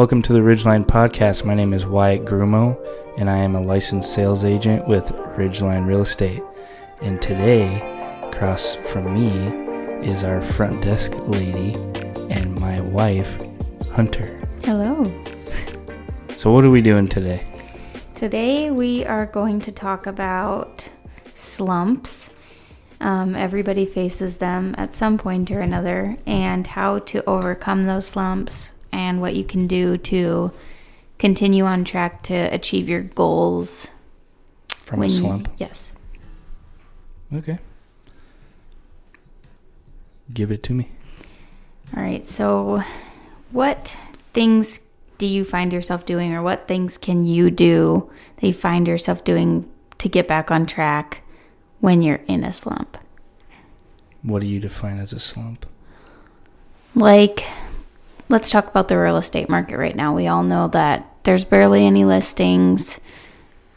Welcome to the Ridgeline Podcast. My name is Wyatt Grumo, and I am a licensed sales agent with Ridgeline Real Estate. And today, across from me, is our front desk lady and my wife, Hunter. Hello. So, what are we doing today? Today we are going to talk about slumps. Um, everybody faces them at some point or another, and how to overcome those slumps, and what you can do to continue on track to achieve your goals. From a you- slump? yes. Okay. Give it to me. All right. So, what things do you find yourself doing, or what things can you do that you find yourself doing to get back on track when you're in a slump? What do you define as a slump? Like, let's talk about the real estate market right now. We all know that there's barely any listings.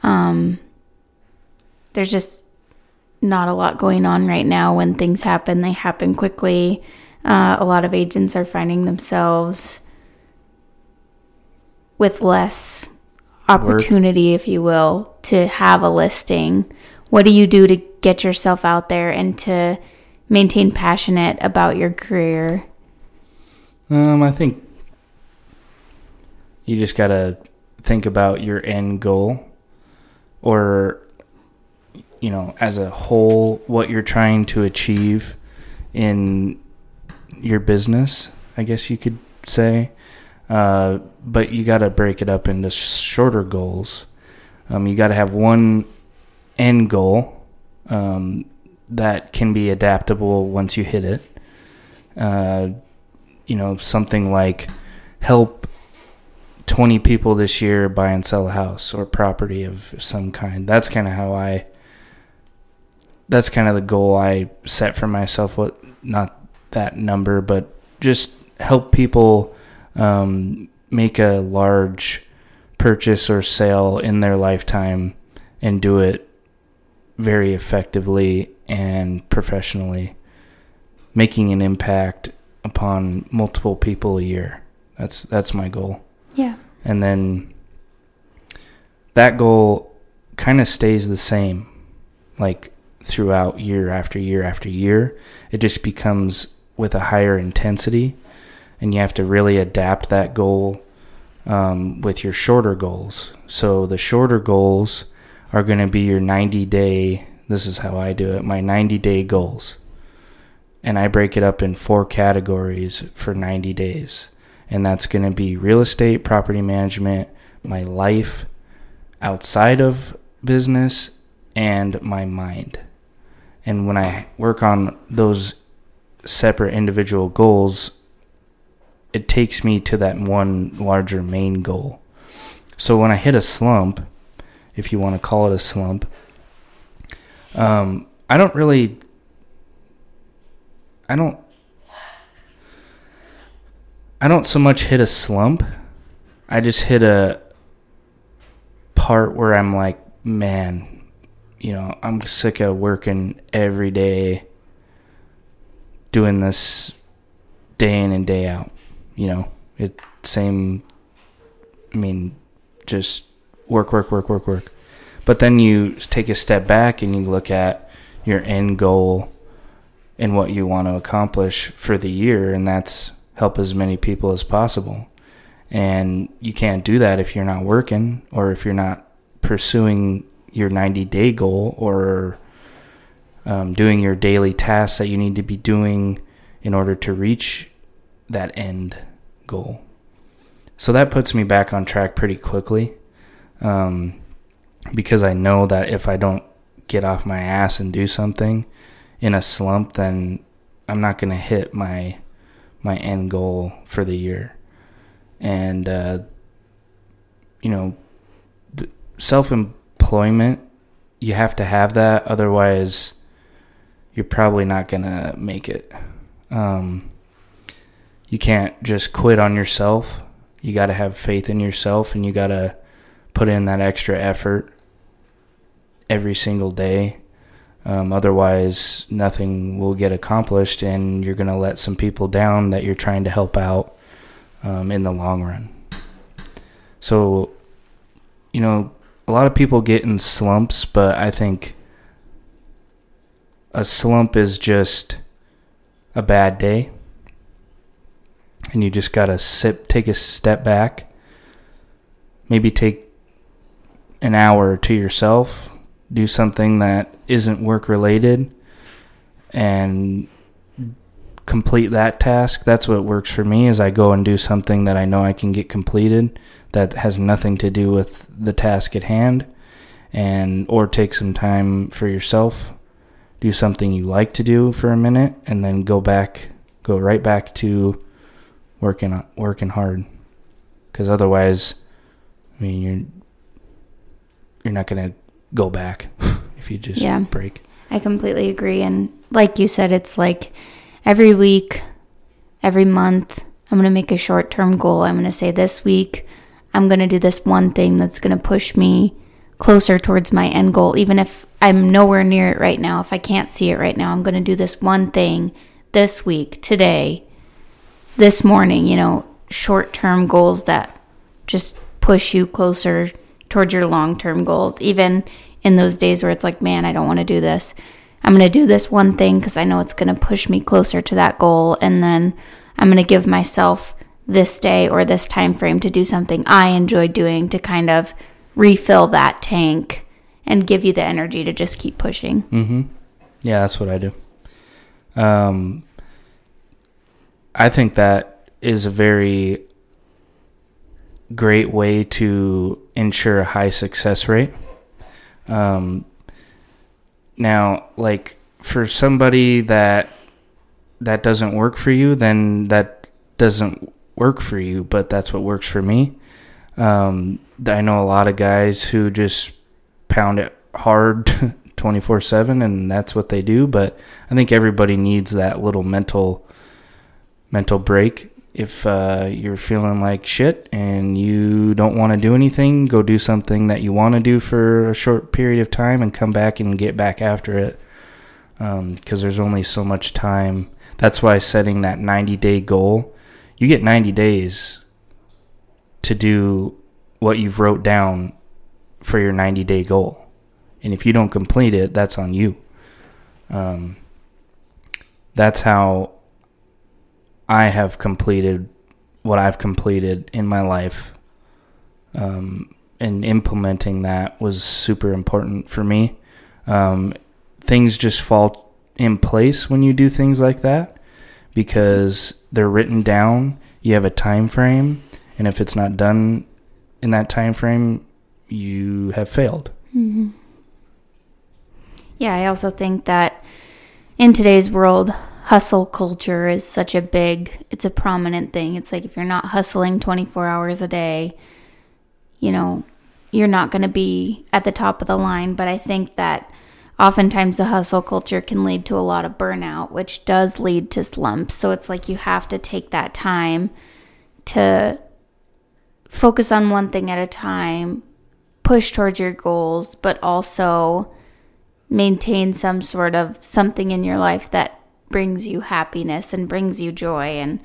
Um, there's just not a lot going on right now. When things happen, they happen quickly. Uh, a lot of agents are finding themselves with less opportunity, if you will, to have a listing. What do you do to get yourself out there and to maintain passionate about your career? Um, I think you just gotta think about your end goal, or you know, as a whole, what you're trying to achieve in your business. I guess you could say, uh, but you gotta break it up into shorter goals. Um, you gotta have one end goal um, that can be adaptable once you hit it. Uh, you know, something like help 20 people this year buy and sell a house or property of some kind. That's kind of how I that's kind of the goal I set for myself what not that number but just help people um, make a large purchase or sale in their lifetime and do it very effectively and professionally making an impact upon multiple people a year. That's that's my goal. Yeah. And then that goal kind of stays the same like throughout year after year after year. It just becomes with a higher intensity and you have to really adapt that goal um, with your shorter goals. So the shorter goals are going to be your 90 day this is how I do it, my 90 day goals and I break it up in four categories for 90 days. And that's going to be real estate, property management, my life outside of business, and my mind. And when I work on those separate individual goals, it takes me to that one larger main goal. So when I hit a slump, if you want to call it a slump, um, I don't really I don't I don't so much hit a slump. I just hit a part where I'm like, man, you know, I'm sick of working every day doing this day in and day out. You know, it same I mean, just work, work, work, work, work. But then you take a step back and you look at your end goal and what you want to accomplish for the year, and that's help as many people as possible. And you can't do that if you're not working or if you're not pursuing your 90 day goal or um, doing your daily tasks that you need to be doing in order to reach that end goal. So that puts me back on track pretty quickly um, because I know that if I don't get off my ass and do something, in a slump, then I'm not going to hit my my end goal for the year. And uh, you know, self employment, you have to have that, otherwise, you're probably not going to make it. Um, you can't just quit on yourself. You got to have faith in yourself, and you got to put in that extra effort every single day um, otherwise, nothing will get accomplished, and you're going to let some people down that you're trying to help out um, in the long run. So, you know, a lot of people get in slumps, but I think a slump is just a bad day. And you just got to sit take a step back. Maybe take an hour to yourself, do something that isn't work related and complete that task. That's what works for me is I go and do something that I know I can get completed that has nothing to do with the task at hand and or take some time for yourself. Do something you like to do for a minute and then go back go right back to working working hard. Cuz otherwise I mean you're you're not going to go back if you just Yeah. break. I completely agree. And like you said, it's like every week, every month, I'm going to make a short term goal. I'm going to say this week, I'm going to do this one thing that's going to push me closer towards my end goal. Even if I'm nowhere near it right now, if I can't see it right now, I'm going to do this one thing this week, today, this morning, you know, short term goals that just push you closer towards your long term goals. Even in those days where it's like, man, I don't want to do this. I'm going to do this one thing because I know it's going to push me closer to that goal. And then I'm going to give myself this day or this time frame to do something I enjoy doing to kind of refill that tank and give you the energy to just keep pushing. Mm-hmm. Yeah, that's what I do. Um, I think that is a very great way to ensure a high success rate. Um, now, like for somebody that that doesn't work for you, then that doesn't work for you. But that's what works for me. Um, I know a lot of guys who just pound it hard 24 7 and that's what they do but i think everybody needs that little mental mental break if uh, you're feeling like shit and you don't want to do anything go do something that you want to do for a short period of time and come back and get back after it. Because there's only so much time. That's why setting that 90 day goal you get 90 days to do what you've wrote down for your 90 day goal. And if you don't complete it, that's on you. Um, that's how I have completed what I've completed in my life. Um, and implementing that was super important for me. Um, things just fall in place when you do things like that because they're written down. You have a time frame, and if it's not done in that time frame, you have failed. Mm-hmm. Yeah, I also think that in today's world, hustle culture is such a big, it's a prominent thing. It's like if you're not hustling 24 hours a day, you know, you're not going to be at the top of the line. But I think that oftentimes the hustle culture can lead to a lot of burnout, which does lead to slumps. So it's like you have to take that time to focus on one thing at a time, push towards your goals, but also maintain some sort of something in your life that brings you happiness and brings you joy and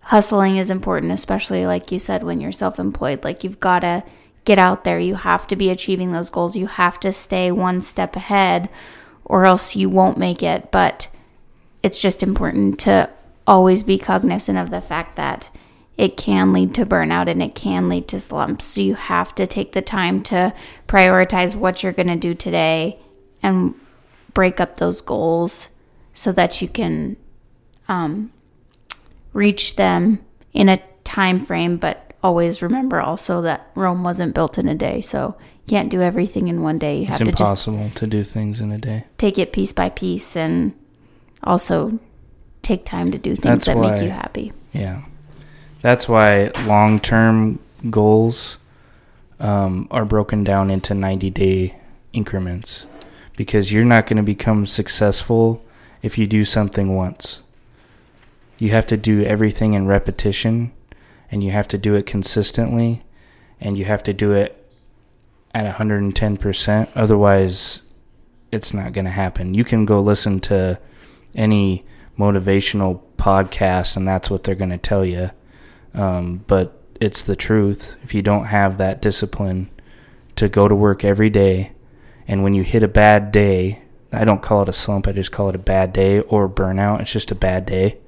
hustling is important especially like you said when you're self-employed. Like you've got to get out there. You have to be achieving those goals. You have to stay one step ahead or else you won't make it. But it's just important to always be cognizant of the fact that it can lead to burnout and it can lead to slumps. So you have to take the time to prioritize what you're going to do today and break up those goals so that you can um, reach them in a time frame but always remember also that rome wasn't built in a day so you can't do everything in one day you It's have to just impossible to do things in a day. take it piece by piece and also take time to do things That's that make you happy Yeah. That's why long term goals um, are broken down into 90 day increments because you're not going to become successful if you do something once. You have to do everything in repetition and you have to do it consistently and you have to do it at 110%. Otherwise, it's not going to happen. You can go listen to any motivational podcast and that's what they're going to tell you. Um, but it's the truth. If you don't have that discipline to go to work every day, and when you hit a bad day, I don't call it a slump, I just call it a bad day or burnout. It's just a bad day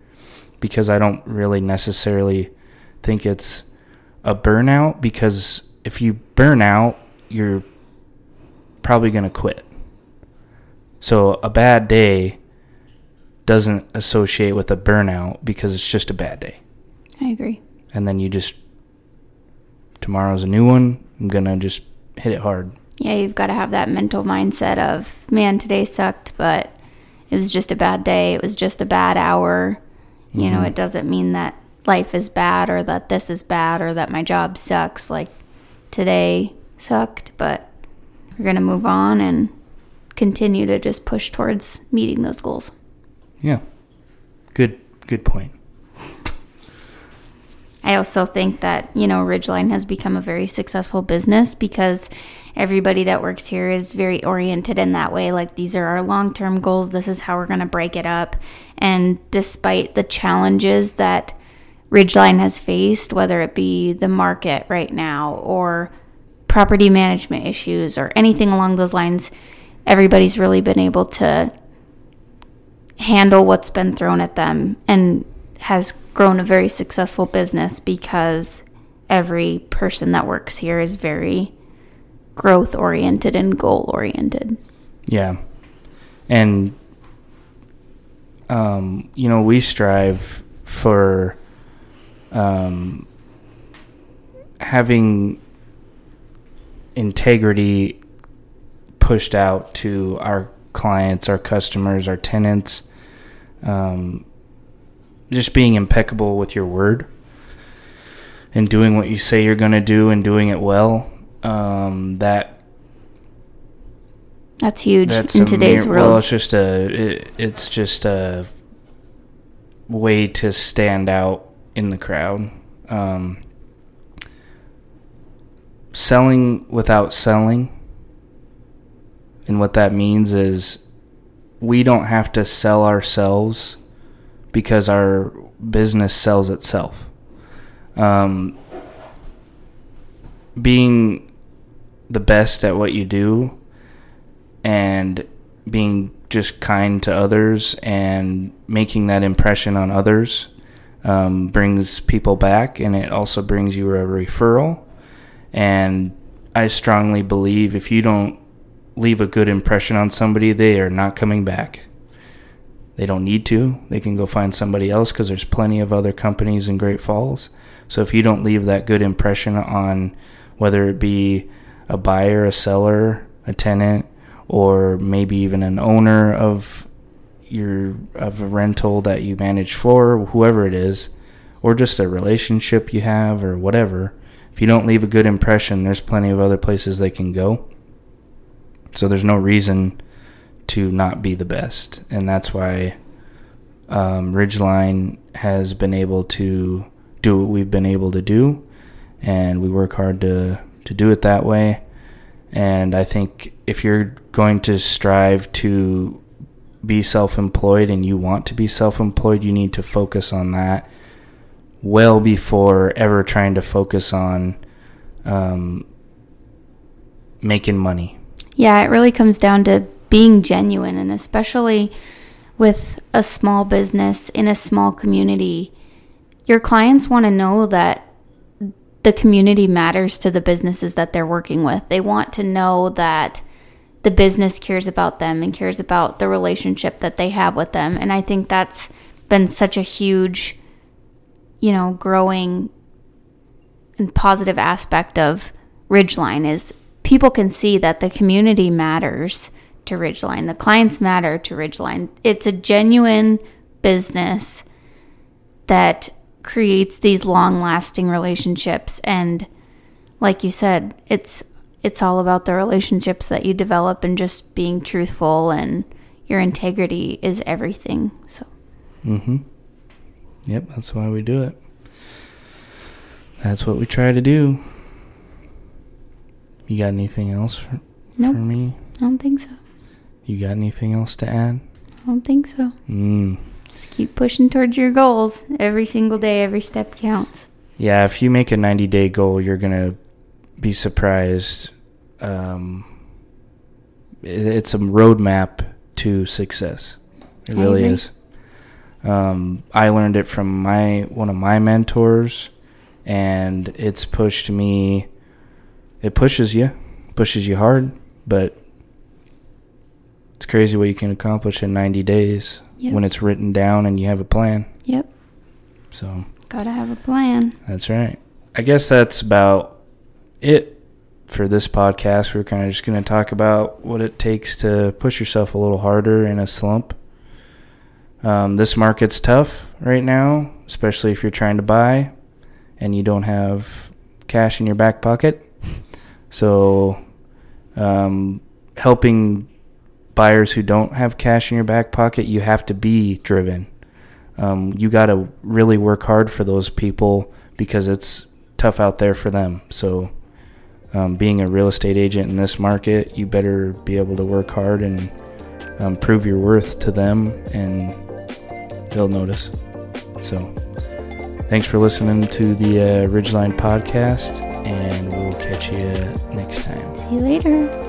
because I don't really necessarily think it's a burnout because if you burn out, you're probably going to quit. So a bad day doesn't associate with a burnout because it's just a bad day. I agree. And then you just tomorrow's a new one. I'm going to just hit it hard. Yeah, you've got to have that mental mindset of, man, today sucked, but it was just a bad day. It was just a bad hour. You know, mm-hmm. it doesn't mean that life is bad or that this is bad or that my job sucks. Like today sucked, but we're going to move on and continue to just push towards meeting those goals. Yeah. Good good point. I also think that, you know, Ridgeline has become a very successful business because everybody that works here is very oriented in that way. Like, these are our long term goals. This is how we're going to break it up. And despite the challenges that Ridgeline has faced, whether it be the market right now or property management issues or anything along those lines, everybody's really been able to handle what's been thrown at them and has grown a very successful business because every person that works here is very growth oriented and goal oriented. Yeah. And um, you know, we strive for um, having integrity pushed out to our clients, our customers, our tenants. Um, just being impeccable with your word and doing what you say you're going to do and doing it well. Um, that That's huge that's in today's mere- world. Well, it's just a it, it's just a way to stand out in the crowd. Um, selling without selling, and what that means is we don't have to sell ourselves because our business sells itself. Um, being the best at what you do and being just kind to others and making that impression on others um, brings people back and it also brings you a referral. And I strongly believe if you don't leave a good impression on somebody, they are not coming back. They don't need to. They can go find somebody else because there's plenty of other companies in Great Falls. So if you don't leave that good impression on whether it be a buyer, a seller, a tenant, or maybe even an owner of your of a rental that you manage for, whoever it is, or just a relationship you have or whatever, if you don't leave a good impression, there's plenty of other places they can go. So there's no reason to not be the best, and that's why um, Ridgeline has been able to do what we've been able to do, and we work hard to to do it that way. And I think if you're going to strive to be self-employed and you want to be self-employed, you need to focus on that well before ever trying to focus on um, making money. Yeah, it really comes down to being genuine, and especially with a small business in a small community, your clients want to know that the community matters to the businesses that they're working with. They want to know that the business cares about them and cares about the relationship that they have with them. And I think that's been such a huge, you know, growing and positive aspect of Ridgeline is people can see that the community matters to Ridgeline. The clients matter to Ridgeline. It's a genuine business that creates these long-lasting relationships and like you said, it's it's all about the relationships that you develop and just being truthful and your integrity is everything. So, Mm-hmm. Yep, that's why we do it. That's what we try to do. You got anything else for, nope, for me? I don't think so. You got anything else to add? I don't think so. Mm. Just keep pushing towards your goals. Every single day, every step counts. yeah, if you make a 90 day goal, you're going to be surprised. Um, it's a roadmap to success. It I really agree. is. Um, I learned it from my one of my mentors, and it's pushed me. It pushes you, pushes you hard, but it's crazy what you can accomplish in 90 days Yep. when it's written down and you have a plan. Yep. So. Gotta have a plan. That's right. I guess that's about it for this podcast. We're kind of just going to talk about what it takes to push yourself a little harder in a slump. Um, this market's tough right now, especially if you're trying to buy and you don't have cash in your back pocket. So, um, helping buyers who don't have cash in your back pocket, you have to be driven um, you got to really work hard for those people because it's tough out there for them. So, um, being a real estate agent in this market, you better be able to work hard and um, prove your worth to them, and they'll notice. So, thanks for listening to the uh, Ridgeline podcast, and we'll catch you next time. See you later.